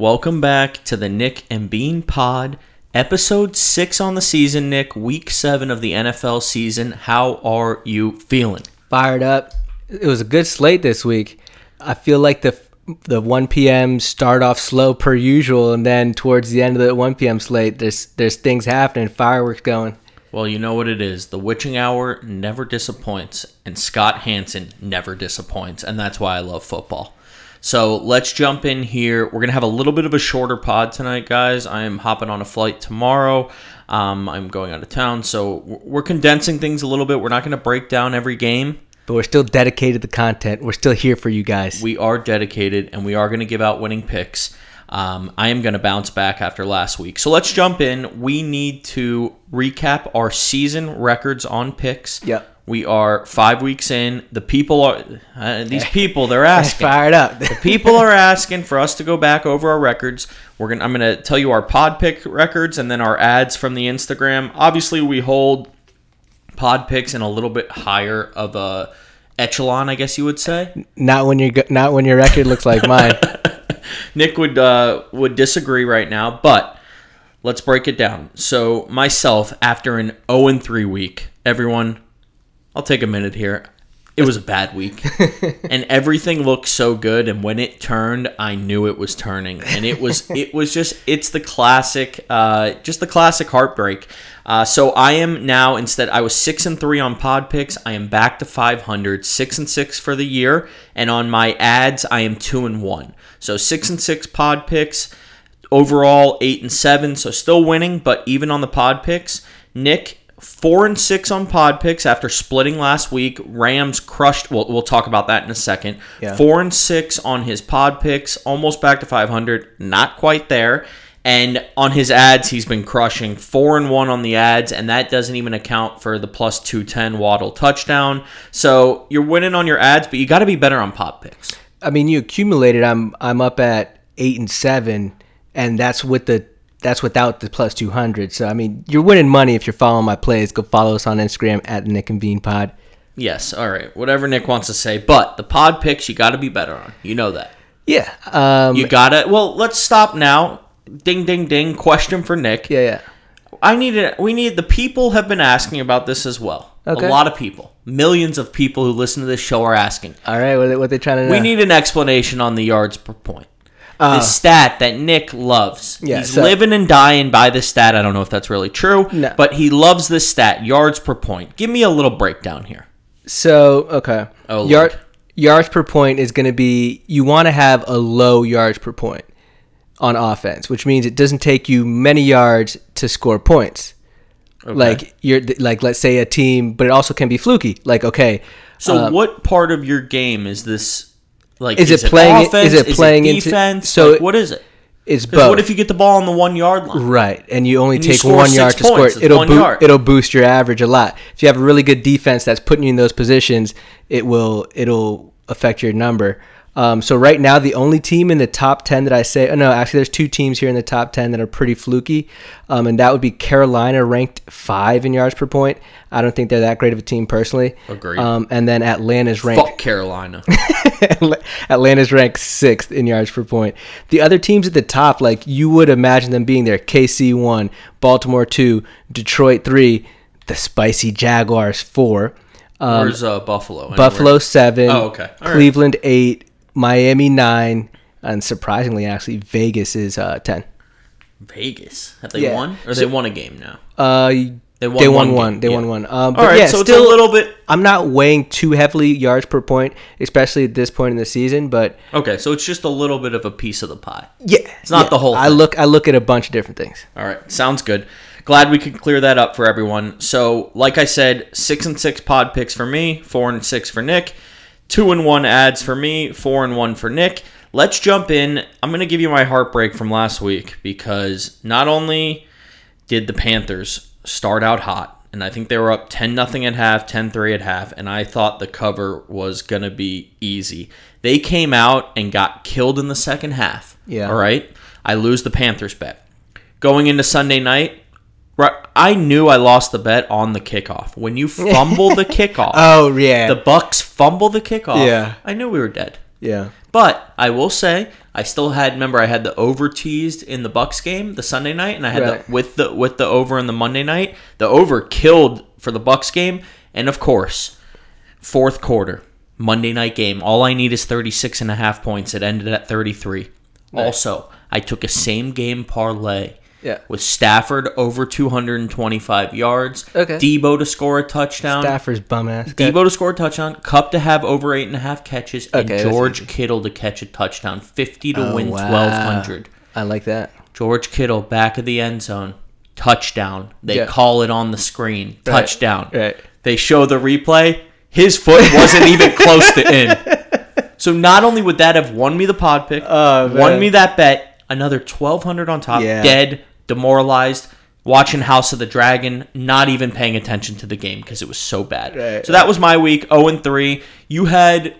Welcome back to the Nick and Bean Pod, episode six on the season. Nick, week seven of the NFL season. How are you feeling? Fired up. It was a good slate this week. I feel like the the 1 p.m. start off slow per usual, and then towards the end of the 1 p.m. slate, there's there's things happening, fireworks going. Well, you know what it is. The witching hour never disappoints, and Scott Hanson never disappoints, and that's why I love football. So let's jump in here. We're gonna have a little bit of a shorter pod tonight, guys. I am hopping on a flight tomorrow. Um, I'm going out of town, so we're condensing things a little bit. We're not gonna break down every game. But we're still dedicated to the content. We're still here for you guys. We are dedicated, and we are going to give out winning picks. Um, I am going to bounce back after last week. So let's jump in. We need to recap our season records on picks. Yep. We are five weeks in. The people are uh, these people. They're asking. Fired up. the people are asking for us to go back over our records. We're gonna. I'm gonna tell you our pod pick records and then our ads from the Instagram. Obviously, we hold pod picks in a little bit higher of a echelon, I guess you would say. not when you not when your record looks like mine. Nick would uh, would disagree right now, but let's break it down. So myself, after an 0 and 3 week, everyone, I'll take a minute here. It was a bad week, and everything looked so good. And when it turned, I knew it was turning, and it was it was just it's the classic, uh, just the classic heartbreak. Uh, so I am now instead I was six and three on pod picks. I am back to 500, six and six for the year, and on my ads I am two and one. So six and six pod picks overall, eight and seven. So still winning, but even on the pod picks, Nick four and six on pod picks after splitting last week. Rams crushed. Well, we'll talk about that in a second. Yeah. Four and six on his pod picks, almost back to 500. Not quite there. And on his ads, he's been crushing four and one on the ads, and that doesn't even account for the plus 210 Waddle touchdown. So you're winning on your ads, but you got to be better on pod picks. I mean, you accumulated. I'm I'm up at eight and seven, and that's with the that's without the plus two hundred. So I mean, you're winning money if you're following my plays. Go follow us on Instagram at Nick and Bean Pod. Yes, all right. Whatever Nick wants to say, but the pod picks you got to be better on. You know that. Yeah. Um, You got to Well, let's stop now. Ding ding ding. Question for Nick. yeah. Yeah. I need it. We need the people have been asking about this as well. Okay. A lot of people, millions of people who listen to this show are asking. All right. What, what they trying to know? We need an explanation on the yards per point. Uh, the stat that Nick loves. Yeah, He's so- living and dying by this stat. I don't know if that's really true, No. but he loves this stat, yards per point. Give me a little breakdown here. So okay. Oh, Yard, yards per point is going to be you want to have a low yards per point on offense, which means it doesn't take you many yards to score points. Like you're like let's say a team, but it also can be fluky. Like okay, So, what part of your game is this? Like, uh, Is it playing- Offense? is it playing into- defense? so Like, what is it? it's both. what if you get the ball on the one yard line? Right, and you only And take score one yard to points, score. it's it. It'll yard. it'll boost your average a lot. If you have a really good defense that's putting you in those positions, it will it'll affect your number. Um, so right now, the only team in the top ten that I say, oh no, actually, there's two teams here in the top ten that are pretty fluky, um, and that would be Carolina, ranked five in yards per point. I don't think they're that great of a team personally. Agreed. Um, and then Atlanta's ranked Fuck Carolina. Atlanta's ranked sixth in yards per point. The other teams at the top, like you would imagine them being there: KC one, Baltimore two, Detroit three, the spicy Jaguars four, um, Where's uh, Buffalo? Anywhere? Buffalo seven, Oh, okay. All right. Cleveland eight, Miami nine, and surprisingly, actually, Vegas is uh, ten. Vegas. Have they Yeah. won? Or So- they won a game now? Uh, They they won won, one one. They yeah. won one. Um, but right, yeah, so still, it's a little bit. I'm not weighing too heavily yards per point, especially at this point in the season. But Okay, so it's just a little bit of a piece of the pie. yeah, It's not yeah, the whole I look, I look at a bunch of different things. All right, sounds good. Glad we could clear that up for everyone. So, like I said, six and six pod picks for me, four and six for Nick, two and one ads for me, four and one for Nick. Let's jump in. I'm gonna give you my heartbreak from last week because not only did the Panthers start out hot, and I think they were up 10 nothing at half, 10-3 at half, and I thought the cover was going to be easy. They came out and got killed in the second half. Yeah. All right? I lose the Panthers bet. Going into Sunday night, right, I knew I lost the bet on the kickoff. When you fumble the kickoff, Oh yeah, the Bucks fumble the kickoff. Yeah. I knew we were dead. yeah. But I will say, I still had. Remember, I had the over teased in the Bucks game, the Sunday night, and I had Right. the with the with the over in the Monday night. The over killed for the Bucks game, and of course, fourth quarter Monday night game. All I need is 36 and a half points. It ended at 33. Also, I took a same game parlay Yeah. with Stafford over 225 yards. Okay. Debo to score a touchdown. Stafford's bum ass. Debo to score a touchdown. Kupp to have over eight and a half catches. Okay, and George easy. Kittle to catch a touchdown. 50 to Oh, win wow. 1,200. I like that. George Kittle back of the end zone. Touchdown. They Yeah. call it on the screen. Touchdown. Right. They show the replay. His foot wasn't even close to in. So not only would that have won me the pod pick, Oh, won me that bet, another twelve hundred on top, Yeah. dead, demoralized, watching House of the Dragon, not even paying attention to the game because it was so bad. Right, so that was my week, zero and three. You had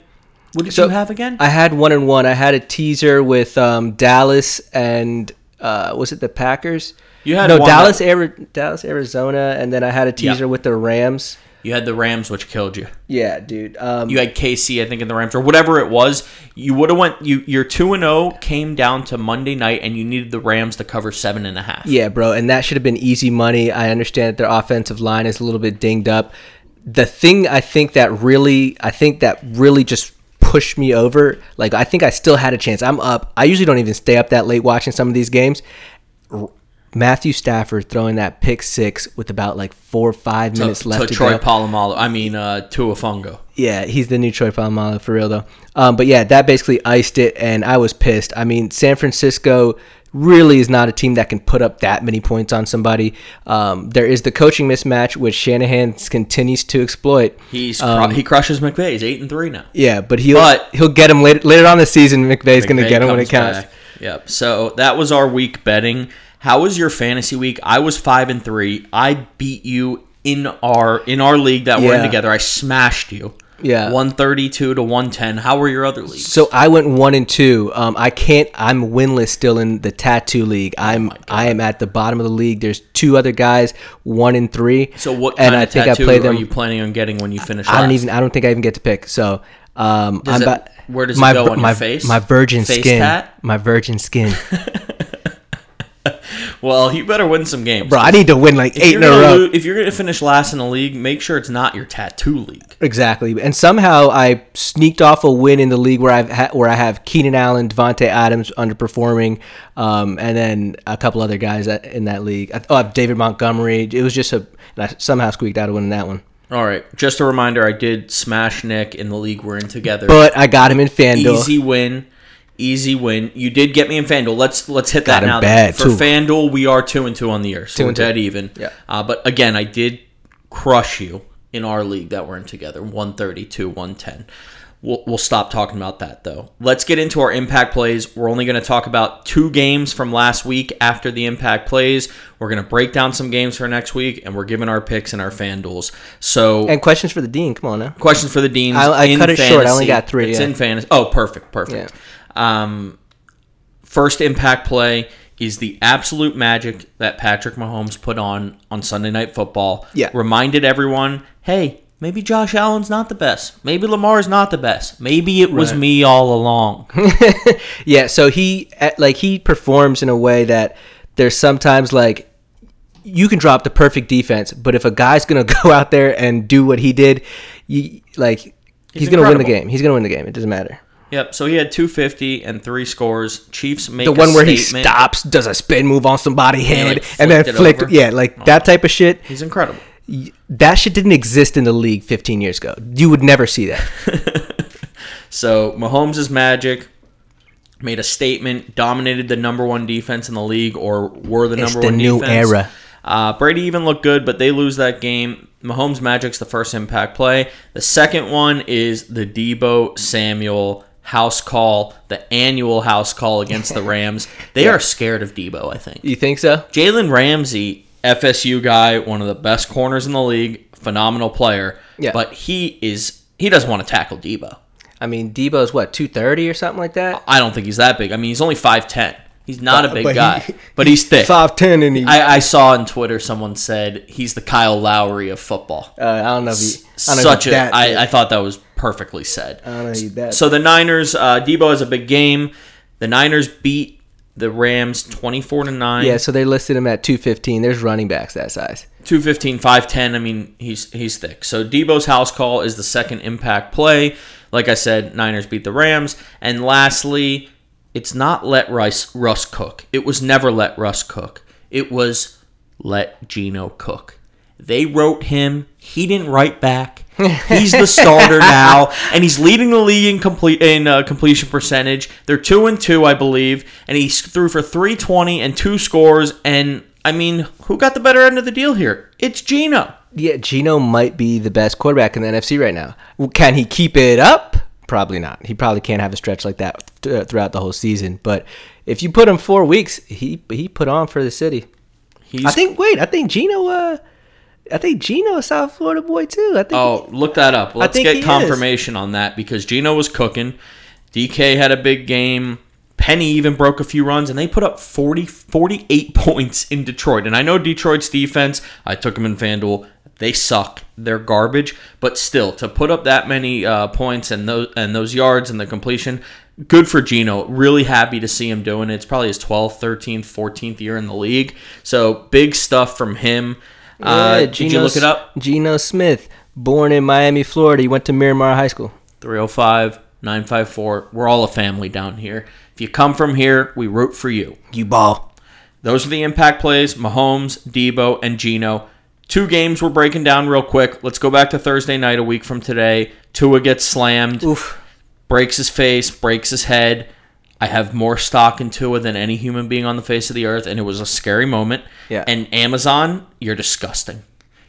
what did So, you have again? I had one and one. I had a teaser with um, Dallas and uh, was it the Packers? You had no Dallas, Ari- Dallas, Arizona, and then I had a teaser Yeah. with the Rams. You had the Rams, which killed you. Yeah, dude. Um, You had KC, I think, in the Rams or whatever it was. You would have went. You your two and zero came down to Monday night, and you needed the Rams to cover seven and a half. Yeah, bro, and that should have been easy money. I understand that their offensive line is a little bit dinged up. The thing I think that really, I think that really just pushed me over. Like I think I still had a chance. I'm up. I usually don't even stay up that late watching some of these games. Matthew Stafford throwing that pick six with about like four or five To, minutes left to to Troy go. Polamalu. I mean, uh, Tuafongo. Yeah, he's the new Troy Polamalu for real though. Um, but yeah, that basically iced it, and I was pissed. I mean, San Francisco really is not a team that can put up that many points on somebody. Um, there is the coaching mismatch, which Shanahan continues to exploit. He's Um, he crushes McVay. He's eight and three now. Yeah, but he'll But- he'll get him later later on the season. McVay's going to get him when it counts. back. Yep. So that was our week betting. How was your fantasy week? I was five and three. I beat you in our in our league that we're in together. I smashed you. Yeah. One thirty two to one ten. How were your other leagues? So I went one and two. Um, I can't. I'm winless still in the tattoo league. I'm I am at the bottom of the league. There's two other guys, one and three. So what and kind I of think tattoo I play are them. you planning on getting when you finish? I don't even. I don't think I even get to pick. So um, Does I'm it- about, where does it my, go vir- on your face? My virgin Face skin. tat? My virgin skin, Well, you better win some games, bro. I need to win like If eight in a row. lo- if you're gonna finish last in the league, make sure it's not your tattoo league. Exactly, and somehow I sneaked off a win in the league where I've ha- where I have Keenan Allen, Davante Adams underperforming, um, and then a couple other guys in that league. I, oh, I have David Montgomery. It was just a, and I somehow squeaked out a win in that one. All right, just a reminder: I did smash Nick in the league we're in together. But I got him in Fanduel. easy win, easy win. You did get me in FanDuel. Let's let's hit Got that now. bad, For too. FanDuel, we are two and two on the year, so Two we're and two. dead even. Yeah. Uh, but again, I did crush you in our league that we're in together, one thirty to one ten. We'll, we'll stop talking about that though. Let's get into our impact plays. We're only going to talk about two games from last week after the impact plays. We're going to break down some games for next week, and we're giving our picks and our FanDuels. So And questions for the dean. Come on now. Questions for the dean. I- I cut it short. I only got three, It's yeah. in fantasy. Oh, perfect, perfect. Um, first impact play is the absolute magic that Patrick Mahomes put on on Sunday Night Football. Yeah. reminded everyone, hey, maybe Josh Allen's not the best. Maybe Lamar's not the best. Maybe it was Right. me all along. Yeah, so he like he performs in a way that there's sometimes like you can drop the perfect defense, but if a guy's gonna go out there and do what he did, you like he's, gonna win the game. He's gonna win the game. It doesn't matter. Yep. So he had 250 and three scores. Chiefs make The a one where he stops, does a spin move on somebody's head, like, and then flicked over. Yeah, like that type of shit. He's incredible. That shit didn't exist in the league 15 years ago. You would never see that. So Mahomes is magic. Made a statement, dominated the number one defense in the league, or were the It's number the one new defense. era. Uh, Brady even looked good, but they lose that game. Mahomes Magic's the first impact play. The second one is the Debo Samuel house call, the annual house call against the Rams. They are scared of Debo, I think. You think so? Jalen Ramsey, FSU guy, one of the best corners in the league, phenomenal player. Yeah. But he is he doesn't want to tackle Debo. I mean, Debo's what 230 or something like that. I don't think he's that big. I mean, he's only five ten. He's not a big But he- guy, but he's thick. 5'10 and he. I, I saw on Twitter someone said he's the Kyle Lowry of football. uh, I don't know if he. I don't know Such if a that I. I thought that was perfectly said. I don't need that. So the Niners, uh, Debo has a big game. The Niners beat the Rams 24 to 9. yeah, so they listed him at 215. There's running backs that size. 215, 510. I mean, he's he's thick. So Debo's house call is the second impact play. Like I said, Niners beat the Rams. And lastly, it's not let Rice, Russ cook. It was never let Russ cook. It was let Geno cook. They wrote him. He didn't write back. He's the starter now, and he's leading the league in complete in uh, completion percentage. They're two and two, I believe, and he threw for three twenty and two scores. And I mean, who got the better end of the deal here? It's Geno. Yeah, Geno might be the best quarterback in the NFC right now. Can he keep it up? Probably not. He probably can't have a stretch like that th- throughout the whole season. But if you put him four weeks, he he put on for the city. He's I think. Wait, I think Geno. Uh, I think Geno a South Florida boy too. I think. Oh, look that up. Let's get is. confirmation on that because Geno was cooking. DK had a big game. Penny even broke a few runs, and they put up 40, 48 points in Detroit. And I know Detroit's defense, I took them in FanDuel. They suck. They're garbage. But still, to put up that many uh, points and those and those yards and the completion, good for Geno. Really happy to see him doing it. It's probably his 12th, 13th, 14th year in the league. So big stuff from him. uh, did you look it up? Geno Smith, born in Miami, Florida. He went to Miramar High School. 305 954. We're all a family down here. If you come from here, we root for you. You ball. Those are the impact plays Mahomes, Debo, and Geno. Two games we're breaking down real quick. Let's go back to Thursday night, a week from today. Tua gets slammed, Oof. breaks his face, breaks his head. I have more stock in Tua than any human being on the face of the earth, and it was a scary moment. Yeah. And Amazon, you're disgusting.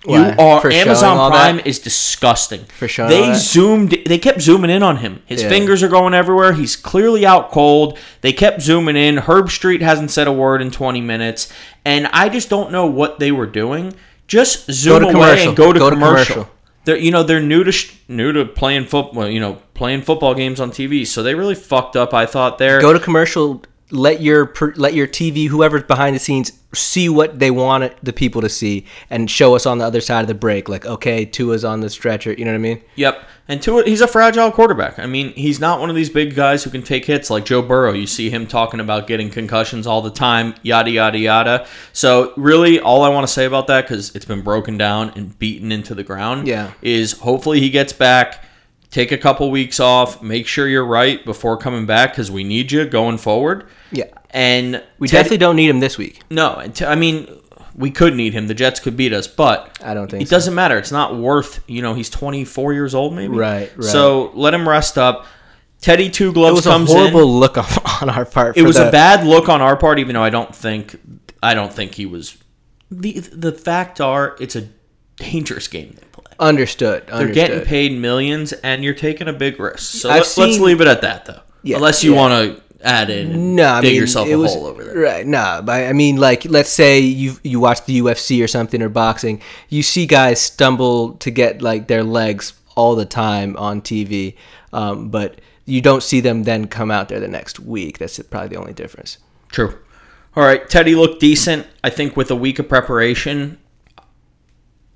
Why? You are For Amazon Prime that? is disgusting. For all they zoomed. They kept zooming in on him. His Yeah. fingers are going everywhere. He's clearly out cold. They kept zooming in. Herbstreit hasn't said a word in 20 minutes, and I just don't know what they were doing. Just zoom to away and go to Go to commercial. commercial. They're you know they're new to sh- new to playing football. You know playing football games on TV, so they really fucked up. I thought there. Go to commercial. Let your let your TV, whoever's behind the scenes, see what they want the people to see, and show us on the other side of the break. Like, okay, Tua's on the stretcher. You know what I mean? Yep. And it, he's a fragile quarterback. I mean, he's not one of these big guys who can take hits like Joe Burrow. You see him talking about getting concussions all the time, yada, yada, yada. So, really, all I want to say about that, because it's been broken down and beaten into the ground, Yeah. is hopefully he gets back, take a couple weeks off, make sure you're right before coming back, because we need you going forward. Yeah. And We Ted- definitely don't need him this week. no, I mean, we could need him. The Jets could beat us, but I don't think it so. doesn't matter. It's not worth. You know, he's 24 years old, maybe. Right, right. So let him rest up. Teddy Two It Gloves was a horrible in. look on, our part. It was the- a bad look on our part, even though I don't think I don't think he was. the The fact are, it's a dangerous game Understood. They're getting paid millions, and you're taking a big risk. So I've let, us seen- leave it at that, though. Yeah, Unless you yeah. want to add in and No, I dig mean, yourself a was, hole over there. Right, no, but I mean, like, let's say you you watch the UFC or something or boxing, you see guys stumble to get like their legs all the time on TV, um, but you don't see them then come out there the next week. That's probably the only difference. True. All right, Teddy looked decent. I think with a week of preparation,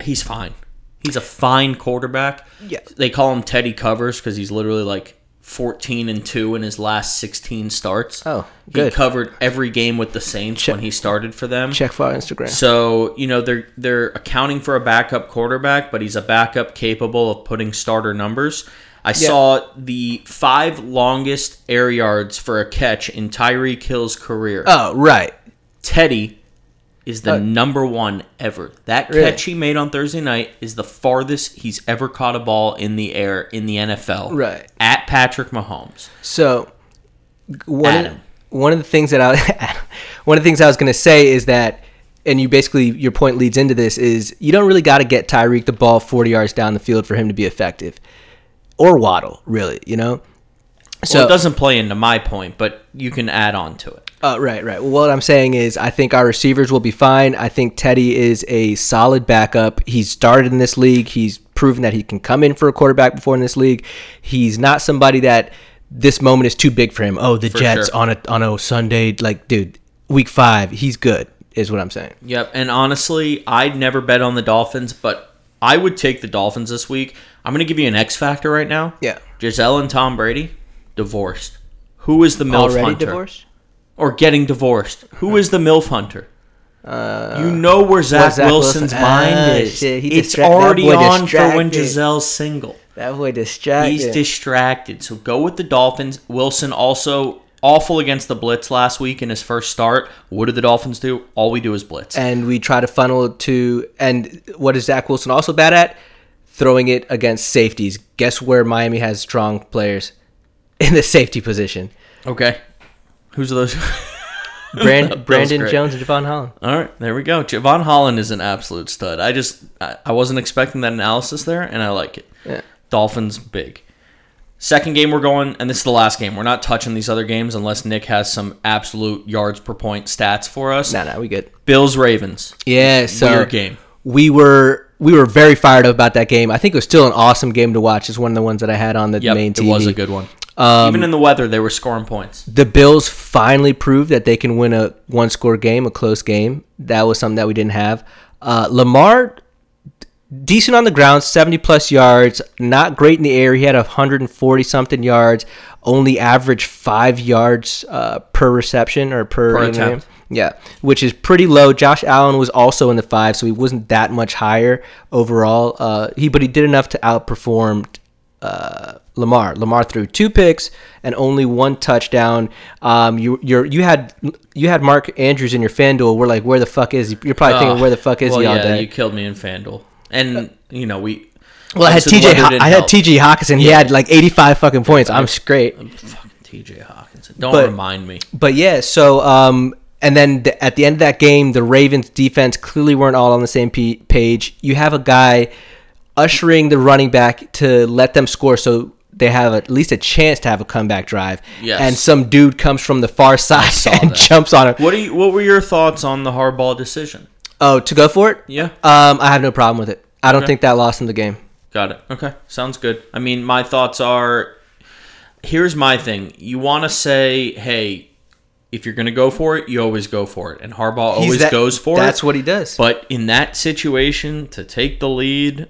he's fine. He's a fine quarterback. Yeah. They call him Teddy Covers because he's literally like 14 and 2 in his last 16 starts. Oh, He good. covered every game with the Saints Check- when he started for them. Check for Instagram. So, you know, they're they're accounting for a backup quarterback, but he's a backup capable of putting starter numbers. I saw the five longest air yards for a catch in Tyreek Hill's career. oh, right. Teddy is the Uh, number one ever. That Really? catch he made on Thursday night is the farthest he's ever caught a ball in the air in the NFL. Right. At Patrick Mahomes. So one of, Adam. one of the things that I one of the things I was going to say is that and you basically your point leads into this is you don't really got to get Tyreek the ball 40 yards down the field for him to be effective or Waddle, really, you know? So it doesn't play into my point, but you can add on to it. Uh, right, right. Well, what I'm saying is, I think our receivers will be fine. I think Teddy is a solid backup. He's started in this league. He's proven that he can come in for a quarterback before in this league. He's not somebody that this moment is too big for him. Oh, the For Jets sure. on a on a Sunday, like, dude, week five, he's good, is what I'm saying. Yep, and honestly, I'd never bet on the Dolphins, but I would take the Dolphins this week. I'm gonna give you an X factor right now. Yeah. Gisele and Tom Brady divorced. Who is the MILF Already hunter? divorced? Or getting divorced? Who is the MILF hunter? Uh, You know where Zach, Zach Wilson's Wilson- mind Ah, is. shit, it's already on for when. Gisele's single. that boy distracted. He's distracted. So go with the Dolphins. Wilson also awful against the blitz last week in his first start. What did the Dolphins do? All we do is blitz. and we try to funnel it to and what is Zach Wilson also bad at? Throwing it against safeties. Guess where Miami has strong players in the safety position? Okay. Who's those? Brand, Brandon. Jones and Jevon Holland. All right, there we go. Jevon Holland is an absolute stud. I just I, I wasn't expecting that analysis there, and I like it. Yeah. Dolphins big. Second game we're going, and this is the last game. We're not touching these other games unless Nick has some absolute yards per point stats for us. Nah, nah, we good. Bills Ravens. Yeah, so Weird game. we were we were very fired up about that game. I think it was still an awesome game to watch. It's one of the ones that I had on the Yep, main it was a good one. Um, Even in the weather, they were scoring points. the Bills finally proved that they can win a one score game, a close game. That was something that we didn't have. Uh, Lamar, decent on the ground, 70 plus yards, not great in the air. He had 140 something yards, only average five yards uh, per reception or per, Per attempt. Yeah, which is pretty low. Josh Allen was also in the five, so he wasn't that much higher overall. Uh, he but he did enough to outperform uh, Lamar. Lamar threw two picks and only one touchdown. Um, you you you had you had Mark Andrews in your FanDuel. We're like, where the fuck is he? You're probably thinking, where the fuck is well, he all yeah, day? you killed me in FanDuel. And, you know, we. well, I had TJ. Ho- I had. TJ Hockenson. He had like 85 fucking points. I'm straight. Fucking TJ Hockenson. Don't But- remind me. But yeah, so um, and then the, at the end of that game, the Ravens defense clearly weren't all on the same p- page. You have a guy ushering the running back to let them score, so they have at least a chance to have a comeback drive. Yes. And some dude comes from the far side and that. jumps on him. What do you? What were your thoughts on the Harbaugh decision? Oh, to go for it? Yeah. Um, I have no problem with it. I don't Okay. think that lost in the game. Got it. Okay. Sounds good. I mean, my thoughts are here's my thing. You want to say, hey, if you're going to go for it, you always go for it. And Harbaugh always that- goes for That's it. That's what he does. But in that situation, to take the lead,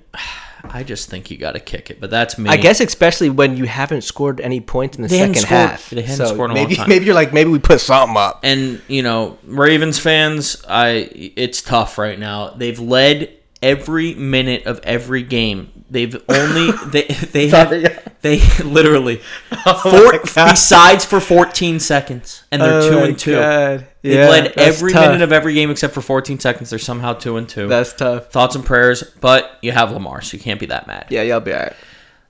I just think you got to kick it. But that's me. I guess especially when you haven't scored any points in the They hadn't second scored- half. they hadn't scored in a long maybe time. maybe you're like maybe we put something up. and you know ravens fans i it's tough right now they've led every minute of every game they've only they they have they literally Oh four, besides for 14 seconds and they're Oh two and two God. they've Yeah, led every tough. minute of every game except for 14 seconds they're somehow two and two That's tough. thoughts and prayers but you have lamar so you can't be that mad Yeah, you'll be alright.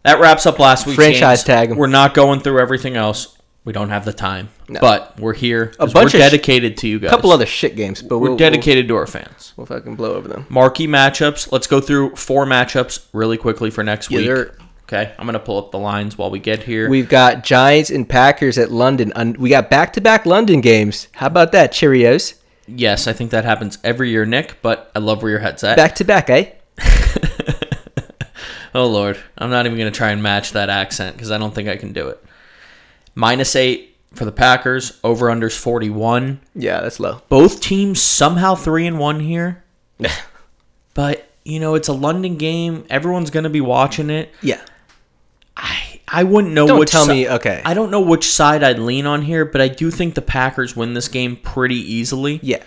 that wraps up last week's Franchise games. tag 'em. We're not going through everything else. We don't have the time, No. but we're here. A bunch we're of sh- dedicated to you guys. A couple other shit games, but We're we'll, dedicated to our fans. We'll, we'll fucking blow over them. Marquee matchups. Let's go through four matchups really quickly for next Yeah, week. Okay, I'm gonna pull up the lines while we get here. We've got Giants and Packers at London. We got back-to-back London games. How about that, Cheerios? yes, I think that happens every year, Nick. But I love where your head's at. Back-to-back, eh? oh Lord, I'm not even gonna try and match that accent because I don't think I can do it. Minus eight for the Packers. Over unders 41. Yeah, that's low. both teams somehow three and one here. but you know, it's a London game. Everyone's gonna be watching it. Yeah. I I wouldn't know Don't which tell si- me. Okay. I don't know which side I'd lean on here, but I do think the Packers win this game pretty easily. yeah.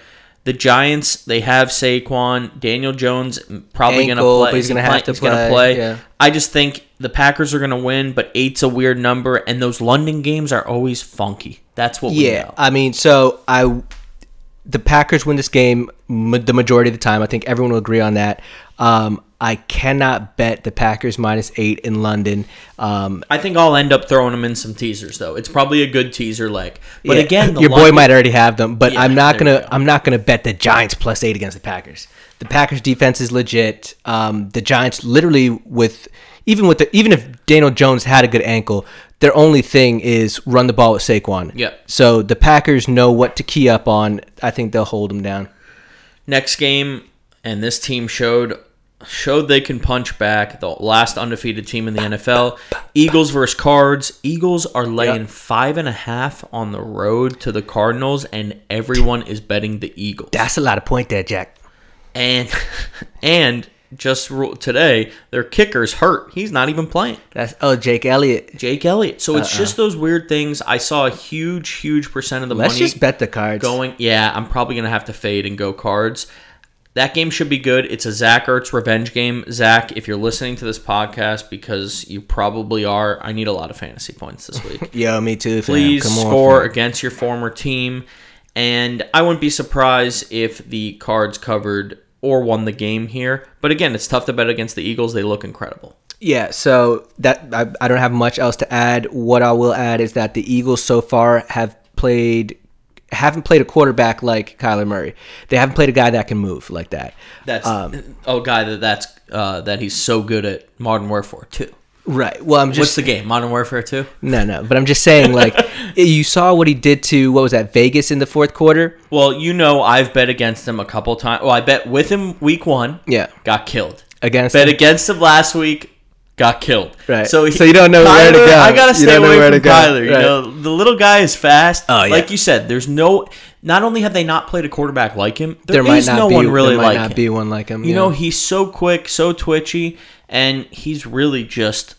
The Giants, they have Saquon, Daniel Jones probably going to play. he's gonna have to he's gonna play, play. yeah. I just think the Packers are going to win, but eight's a weird number, and those London games are always funky. That's what we Yeah. know. I mean, so I, the Packers win this game ma- the majority of the time. I think everyone will agree on that. Um, I cannot bet the Packers minus eight in London. Um, I think I'll end up throwing them in some teasers though. It's probably a good teaser leg. But yeah, again, your boy might already have them, but Yeah, I'm not gonna. go. I'm not gonna bet the Giants plus eight against the Packers. The Packers defense is legit. Um, the Giants literally with even with the even if Daniel Jones had a good ankle, their only thing is run the ball with Saquon. Yeah. So the Packers know what to key up on. I think they'll hold them down. next game, and this team showed showed they can punch back. The last undefeated team in the NFL, Eagles versus Cards. Eagles are laying Yep. five and a half on the road to the Cardinals, and everyone is betting the Eagles. That's a lot of point there, Jack. And and just today their kicker's hurt. He's not even playing. That's oh Jake Elliott. Jake Elliott. So it's uh-uh. just those weird things. I saw a huge, huge percent of the Let's money just bet the cards. going. Yeah, I'm probably gonna have to fade and go cards. That game should be good. It's a Zach Ertz revenge game. Zach, if you're listening to this podcast, because you probably are, I need a lot of fantasy points this week. yeah, me too. Please on, score fam. against your former team. And I wouldn't be surprised if the cards covered or won the game here. But again, it's tough to bet against the Eagles. They look incredible. Yeah, so that I, I don't have much else to add. What I will add is that the Eagles so far have played haven't played a quarterback like Kyler Murray. They haven't played a guy that can move like that. That's Um, oh, guy that that's uh, that he's so good at Modern Warfare 2. Right. Well, I'm just What's the game? Modern Warfare 2? no, no. But I'm just saying, like, you saw what he did to what was that Vegas in the fourth quarter? Well, you know, I've bet against him a couple times. Well, I bet with him week one. Yeah. Got killed. Against Bet him? against him last week. Got killed. Right. So, he, So you don't know where to go. I gotta You stay away from. Kyler. You know, the little guy is fast. Oh, yeah. Like you said, there's no. Not only have they not played a quarterback like him, there there might not no be one really there might like not him. be one like him. You yeah. know, he's so quick, so twitchy, and he's really just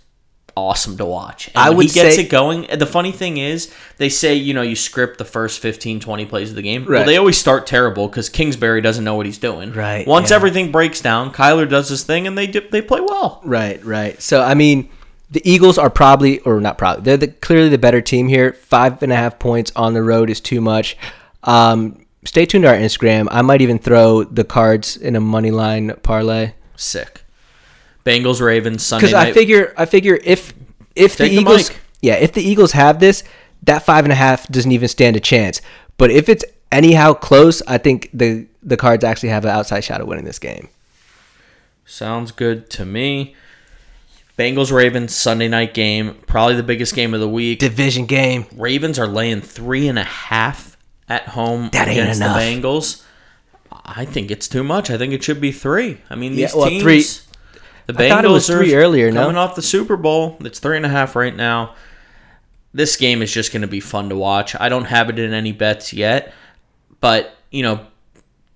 awesome to watch. And I when would he gets say- it going. The funny thing is, they say, you know, you script the first 15, 20 plays of the game. Well, they always start terrible because Kingsbury doesn't know what he's doing. Right, Once yeah. everything breaks down, Kyler does his thing, and they they play well. Right, right. So I mean, the Eagles are probably, or not probably, they're the, clearly the better team here. Five and a half points on the road is too much. Um, stay tuned to our Instagram. I might even throw the cards in a money line parlay Sick. Bengals, Ravens, Sunday because I figure, I figure if if the Take the Eagles, mic. yeah, if the Eagles have this, that five and a half doesn't even stand a chance. But if it's anyhow close, I think the the cards actually have an outside shot of winning this game. Sounds good to me. Bengals, Ravens, Sunday night game. Probably the biggest game of the week. Division game. Ravens are laying three and a half at home That against the Bengals. I think it's too much. I think it should be three. I mean, these Yeah, well, teams. three- The Bengals I thought it was three earlier, no? Coming off the Super Bowl, it's three and a half right now. This game is just going to be fun to watch. I don't have it in any bets yet, but you know,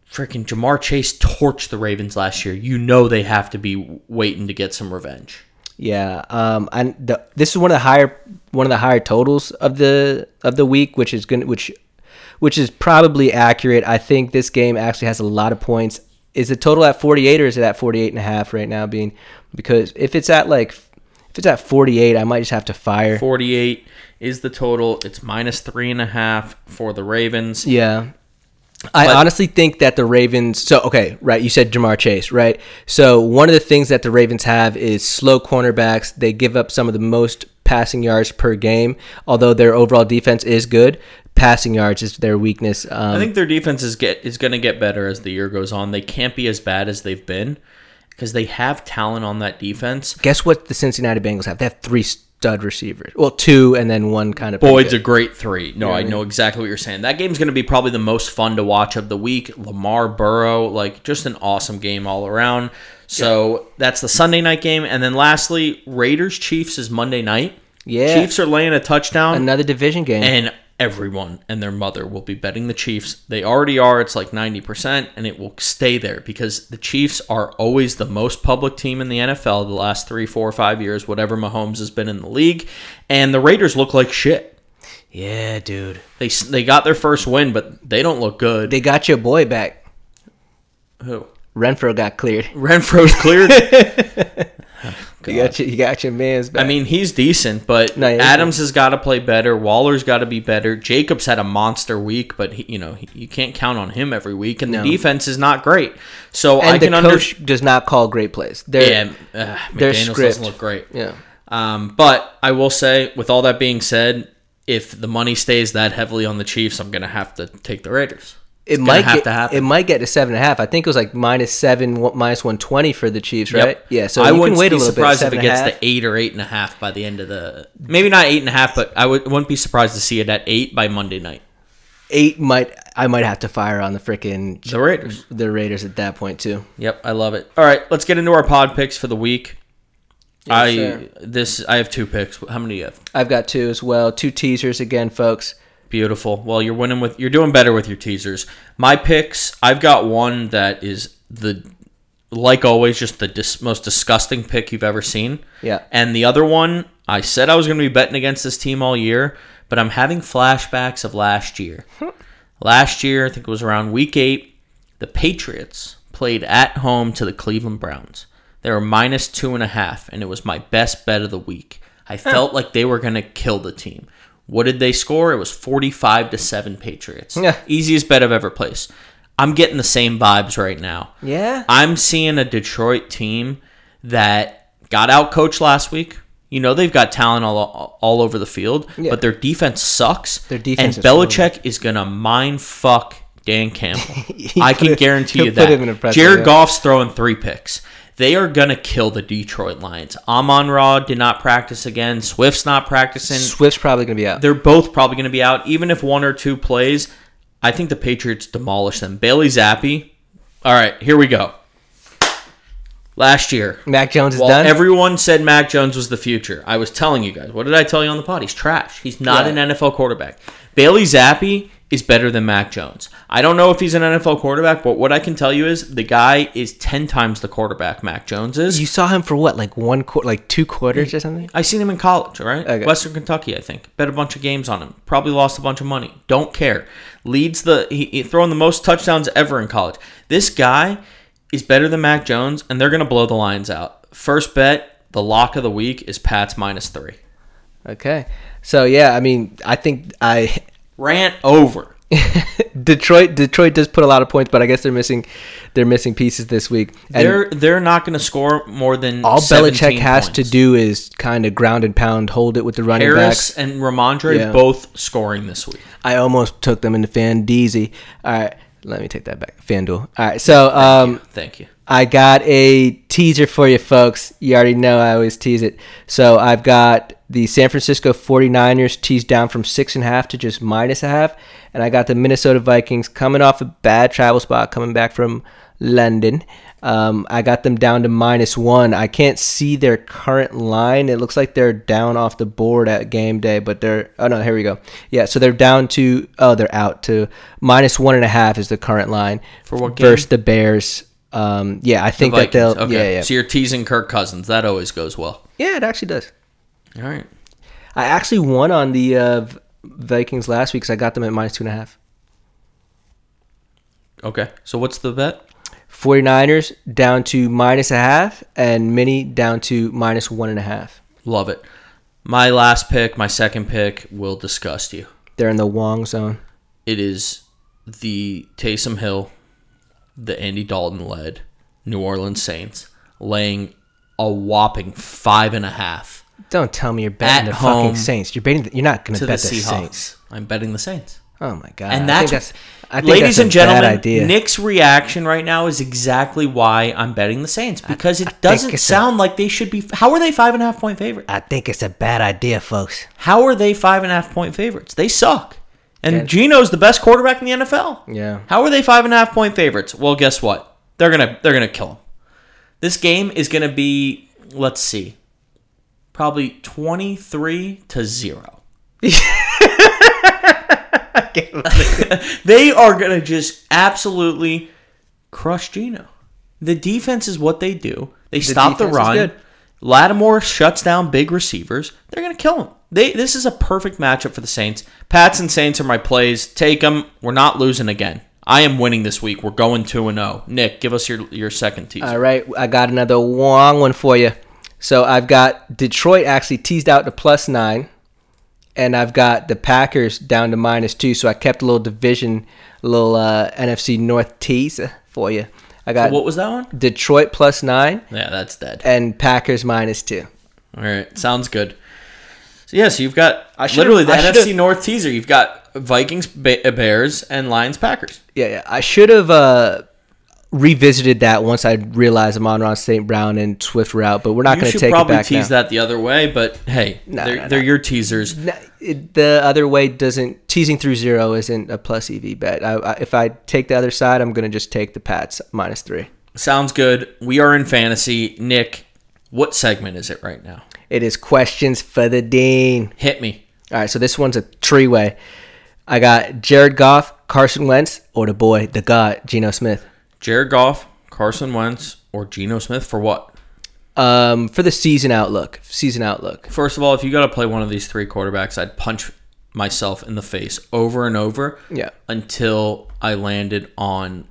freaking Ja'Marr Chase torched the Ravens last year. You know they have to be waiting to get some revenge. Yeah, um, and the, this is one of the higher one of the higher totals of the of the week, which is going which which is probably accurate. I think this game actually has a lot of points. Is the total at 48 or is it at 48 and a half right now being because if it's at like if it's at 48, I might just have to fire. 48 is the total. It's minus three and a half for the Ravens. Yeah. I But- honestly think that the Ravens. So okay, right? You said Ja'Marr Chase, right? So one of the things that the Ravens have is slow cornerbacks. They give up some of the most passing yards per game, although their overall defense is good. Passing yards is their weakness. Um, I think their defense is get is going to get better as the year goes on. They can't be as bad as they've been because they have talent on that defense. guess what the Cincinnati Bengals have? They have three stud receivers. Well, two and then one kind of. Boyd's a great three. No, I know exactly what you're saying. That game's going to be probably the most fun to watch of the week. Lamar Burrow, like just an awesome game all around. So that's the Sunday night game, and then lastly, Raiders Chiefs is Monday night. Yeah. Chiefs are laying a touchdown. another division game. and everyone and their mother will be betting the Chiefs. They already are. It's like 90%, and it will stay there because the Chiefs are always the most public team in the NFL the last three, four, five years, whatever Mahomes has been in the league. And the Raiders look like shit. yeah, dude. They, they got their first win, but they don't look good. They got your boy back. Who? Renfrow got cleared. Renfrow's cleared. You got your, you got your man's back. I mean, he's decent, but No, Adams has got to play better. Waller's got to be better. Jacobs had a monster week, but he, you know he, you can't count on him every week, and No. the defense is not great. So and I the can under coach does not call great plays. They're, yeah, uh, their McDaniels script. doesn't look great. yeah. Um, but I will say, with all that being said, if the money stays that heavily on the Chiefs, I'm gonna have to take the Raiders. It might have get, to happen. It might get to seven and a half. I think it was like minus seven, minus one twenty for the Chiefs, Yep. right? Yeah. So I you wouldn't can wait be a little surprised bit. if it seven and a gets half. to eight or eight and a half by the end of the. Maybe not eight and a half, but I would, wouldn't be surprised to see it at eight by Monday night. eight. Might I might have to fire on the freaking The Raiders. the Raiders at that point too. Yep, I love it. All right, let's get into our pod picks for the week. I sir. this I have two picks. How many do you have? I've got two as well. Two teasers again, folks. Beautiful. Well, you're winning with you're doing better with your teasers. My picks, I've got one that is the like always, just the dis- most disgusting pick you've ever seen. Yeah. And the other one, I said I was going to be betting against this team all year, but I'm having flashbacks of last year. last year, I think it was around week eight, the Patriots played at home to the Cleveland Browns. They were minus two and a half, and it was my best bet of the week. I felt like they were going to kill the team. What did they score? It was 45 to 7 Patriots. Yeah. Easiest bet I've ever placed. I'm getting the same vibes right now. Yeah. I'm seeing a Detroit team that got out coached last week. You know they've got talent all, all over the field, Yeah. but their defense sucks. Their defense and is Belichick is gonna mind fuck Dan Campbell. I can guarantee you that. him in a pressure, Jared yeah. Goff's throwing three picks. They are gonna kill the Detroit Lions. Amon Ra did not practice again. Swift's not practicing. Swift's probably going to be out. They're both probably going to be out. Even if one or two plays, I think the Patriots demolish them. Bailey Zappe. All right, here we go. Last year, Mac Jones is done. everyone said Mac Jones was the future, I was telling you guys. What did I tell you on the pod? He's trash. He's not Yeah. an NFL quarterback. Bailey Zappe is better than Mac Jones. I don't know if he's an NFL quarterback, but what I can tell you is the guy is ten times the quarterback Mac Jones is. you saw him for what, like one quarter, like two quarters or something? I seen him in college, all right? Okay. Western Kentucky, I think. Bet a bunch of games on him. Probably lost a bunch of money. Don't care. Leads the he, he throwing the most touchdowns ever in college. This guy is better than Mac Jones, and they're gonna blow the Lions out. First bet, the lock of the week is Pats minus three. Okay. So yeah, I mean, I think I Rant over. Detroit Detroit does put a lot of points, but I guess they're missing they're missing pieces this week. And They're they're not gonna score more than all 17 Belichick has to do is kind of ground and pound, hold it with the running Harris backs. and Rhamondre Yeah. both scoring this week. I almost took them into Fandeezy. All right, let me take that back. FanDuel. All right, so um, Thank you. I got a teaser for you folks. You already know I always tease it. So I've got the San Francisco 49ers teased down from six and a half to just minus a half. And I got the Minnesota Vikings coming off a bad travel spot, coming back from London. Um, I got them down to minus one. I can't see their current line. It looks like they're down off the board at game day, but they're oh no, here we go. Yeah, so they're down to oh they're out to minus one and a half is the current line For what game? versus the Bears. Um, yeah, I think that they'll. Okay. Yeah, yeah, So you're teasing Kirk Cousins. That always goes well. yeah. It actually does. All right. I actually won on the uh, Vikings last week because I got them at minus two and a half. Okay. So what's the bet? 49ers down to minus a half, and Mini down to minus one and a half. Love it. My last pick, my second pick, will disgust you. They're in the Wong zone. It is the Taysom Hill, the Andy Dalton led New Orleans Saints, laying a whopping five and a half Don't tell me you're betting the fucking Saints. You're betting. The, you're not going to the bet the, Seahawks. Saints. I'm betting the Saints. Oh my god! And I that's, think that's I think ladies that's a and gentlemen. Nick's reaction right now is exactly why I'm betting the Saints because it doesn't it's a- sound like they should be. How are they five and a half point favorites? I think it's a bad idea, folks. How are they five and a half point favorites? They suck. And Yeah. Geno's the best quarterback in the NFL. Yeah. How are they five and a half point favorites? Well, guess what? They're gonna they're gonna kill them. This game is gonna be let's see, probably twenty three to zero. they are gonna just absolutely crush Geno. The defense is what they do. They stop the defense is run. Lattimore shuts down big receivers. They're gonna kill him. They this is a perfect matchup for the Saints. Pats and Saints are my plays. Take them. We're not losing again. I am winning this week. We're going two and zero. Nick, give us your your second teaser. All right, I got another long one for you. So I've got Detroit actually teased out to plus nine, and I've got the Packers down to minus two. So I kept a little division, a little uh, NFC North tease for you. I got what was that one? Detroit plus nine Yeah, that's dead. and Packers minus two. All right, sounds good. So yeah, so you've got I literally the I NFC North teaser. You've got Vikings, ba- Bears, and Lions, Packers. Yeah, yeah. I should have uh, revisited that once I realized Amon Ross, St. Brown, and Swift were out, but we're not going to take it probably back tease now. that the other way, but hey, No, they're, no, they're your teasers. It- the other way doesn't teasing through zero isn't a plus EV bet. I, I, if I take the other side, I'm going to just take the Pats minus three. Sounds good. We are in fantasy. Nick, what segment is it right now? It is questions for the dean. Hit me. All right, so this one's a three way. I got Jared Goff, Carson Wentz, or the boy, the god, Geno Smith. Jared Goff, Carson Wentz, or Geno Smith for what? Um, for the season outlook, season outlook. First of all, if you got to play one of these three quarterbacks, I'd punch myself in the face over and over Yeah. until I landed on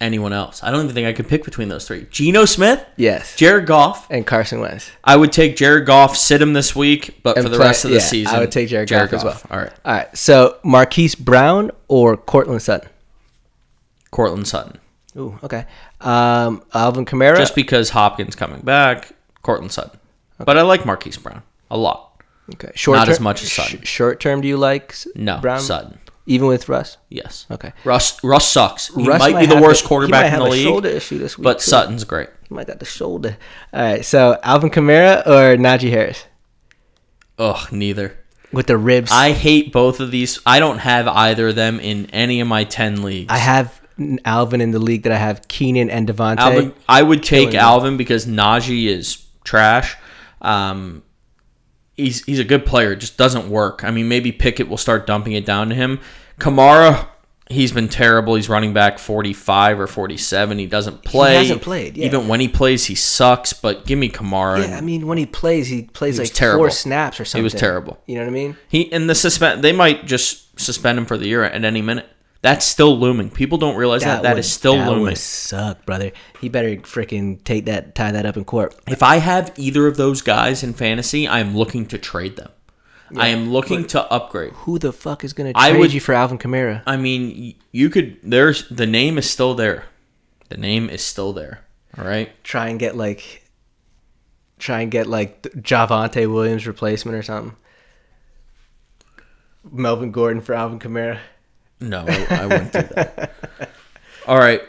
anyone else. I don't even think I could pick between those three. Geno Smith, Yes. Jared Goff. and Carson Wentz. I would take Jared Goff, sit him this week, but And for the play- rest of the yeah, season, I would take Jared Goff as well. All right, All right. So Marquise Brown or Courtland Sutton. Courtland Sutton. Ooh, okay. Um, Alvin Kamara. Just because Hopkins coming back, Courtland Sutton. But I like Marquise Brown a lot. okay. Short not term, as much as Sutton. short term, do you like No, Brown? Sutton. Even with Russ. Yes. Okay. Russ Russ sucks. He Russ might be the worst he quarterback in the a league, shoulder issue this week. but too. Sutton's great. He might got the shoulder. All right. So Alvin Kamara or Najee Harris Ugh, neither. with the ribs. I hate both of these. I don't have either of them in any of my 10 leagues. I have Alvin in the league that I have Keenan and Davante. Alvin, I would take. Alvin because Najee is trash. Um, he's he's a good player, it just doesn't work. I mean, maybe Pickett will start dumping it down to him. Kamara, he's been terrible. He's running back 45 or 47. He doesn't play. He hasn't played, yeah. Even when he plays, he sucks. But give me Kamara. Yeah, I mean when he plays, he plays was like terrible. four snaps or something. He was terrible. You know what I mean? He and the suspend. They might just suspend him for the year at any minute. That's still looming. People don't realize that that would- is still that looming. Would suck, brother. He better freaking take that, tie that up in court. If I have either of those guys in fantasy, I am looking to trade them. I am looking to upgrade. Who the fuck is gonna I trade would- you for Alvin Kamara? I mean, you could. There's the name is still there. The name is still there. All right. Try and get like, try and get like Javonte Williams replacement or something. Melvin Gordon for Alvin Kamara. No, I, I wouldn't do that. All right.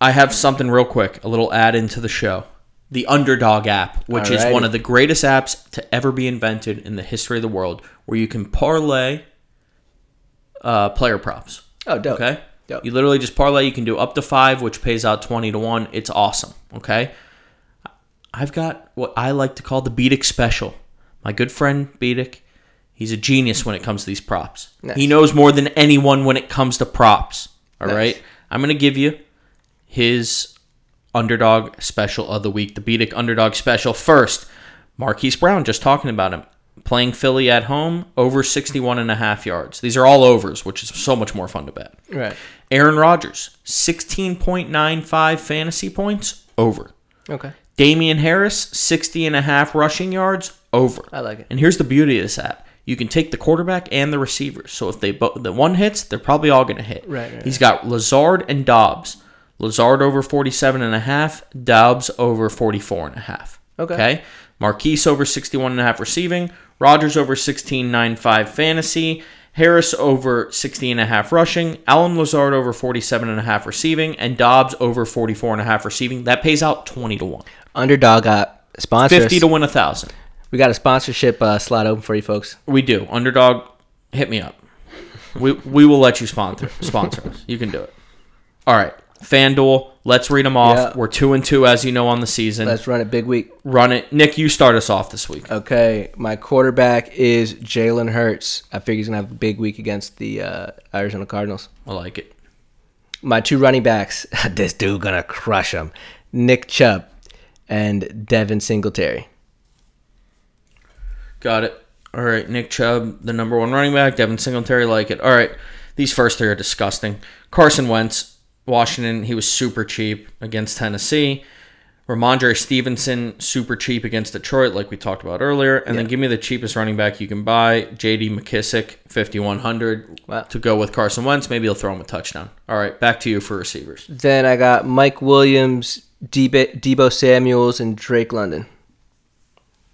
I have something real quick. A little add into the show. The Underdog app, which is one of the greatest apps to ever be invented in the history of the world, where you can parlay uh, player props. Oh, dope. Okay. Dope. You literally just parlay. You can do up to five, which pays out twenty to one. It's awesome. Okay. I've got what I like to call the Beedick special. My good friend Beedick, he's a genius when it comes to these props. Nice. He knows more than anyone when it comes to props. All right. Nice. I'm gonna give you his underdog special of the week, the Beedick underdog special. First, Marquise Brown, just talking about him. Playing Philly at home, over 61 and a half yards. These are all overs, which is so much more fun to bet. Right. Aaron Rodgers, 16.95 fantasy points, over. Okay. Damien Harris, 60 and a half rushing yards, over. I like it. And here's the beauty of this app. You can take the quarterback and the receivers. So if they both the one hits, they're probably all going to hit. Right, right, He's got Lazard and Doubs. Lazard over 47 and a half, Doubs over 44 and a half. Okay. Okay. Marquise over 61 and a half receiving, Rodgers over 16.95 fantasy, Harris over 60 and a half rushing, Allen Lazard over 47 and a half receiving, and Doubs over 44 and a half receiving. That pays out 20 to 1. Underdog got sponsors. 50 to win a 1000. We got a sponsorship uh, slot open for you folks. We do. Underdog, hit me up. We we will let you sponsor sponsor us. You can do it. All right. FanDuel, let's read them off. Yeah. We're 2 and 2 as you know on the season. Let's run it big week. Run it. Nick, you start us off this week. Okay, my quarterback is Jalen Hurts. I figure he's gonna have a big week against the uh, Arizona Cardinals. I like it. My two running backs, this dude gonna crush them. Nick Chubb and Devin Singletary. Got it. All right, Nick Chubb, the number one running back. Devin Singletary, like it. All right, these first three are disgusting. Carson Wentz, Washington, he was super cheap against Tennessee. Rhamondre Stevenson, super cheap against Detroit, like we talked about earlier. And then give me the cheapest running back you can buy, J.D. McKissic, 5100 Wow. to go with Carson Wentz. Maybe he'll throw him a touchdown. All right, back to you for receivers. Then I got Mike Williams, Deebo, Deebo Samuels, and Drake London.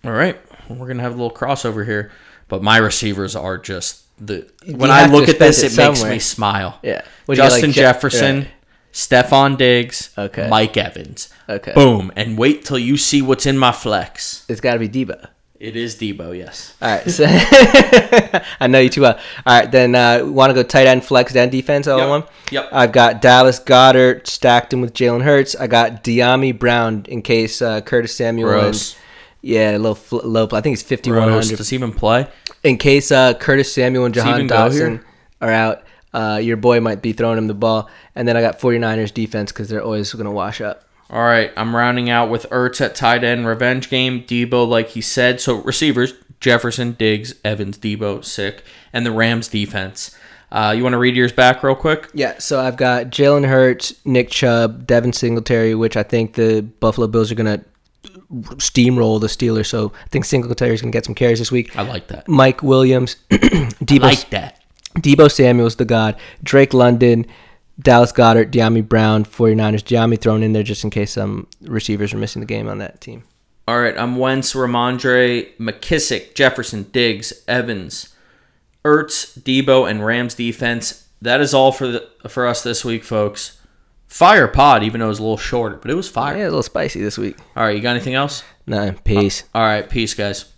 All right, we're gonna have a little crossover here, but my receivers are just the. When I look at this, it it, makes me smile. Yeah. What do you got, Justin like, Jefferson, right. Stefon Diggs, Okay. Mike Evans. Okay. Boom, and wait till you see what's in my flex. It's got to be Deebo. It is Deebo, yes. All right. So I know you too well. All right. Then uh, want to go tight end, flex, then defense all in Yep. one? Yep. I've got Dallas Goedert stacked him with Jalen Hurts. I got Dyami Brown in case uh, Curtis Samuel. Gross. And, yeah, a little fl- low. I think it's Gross. 5100. Does he even play? In case uh, Curtis Samuel and Jahan Dotson are out, uh, your boy might be throwing him the ball. And then I got 49ers defense because they're always going to wash up. All right, I'm rounding out with Ertz at tight end, revenge game. Deebo, like he said. So receivers: Jefferson, Diggs, Evans, Deebo, sick, and the Rams defense. Uh, you want to read yours back real quick? Yeah, so I've got Jalen Hurts, Nick Chubb, Devin Singletary, which I think the Buffalo Bills are going to steamroll the Steelers. So I think Singletary is going to get some carries this week. I like that. Mike Williams, Deebo, like that. Deebo Samuel's the god, Drake London, Dallas Goedert, Dyami Brown, 49ers. Dyami thrown in there just in case some receivers are missing the game on that team. All right, I'm Wentz, Rhamondre, McKissic, Jefferson, Diggs, Evans, Ertz, Deebo, and Rams defense. That is all for the, for us this week, folks. Fire pod, even though it was a little shorter, but it was fire. Yeah, it was a little spicy this week. All right, you got anything else? Nah, peace. All right, peace, guys.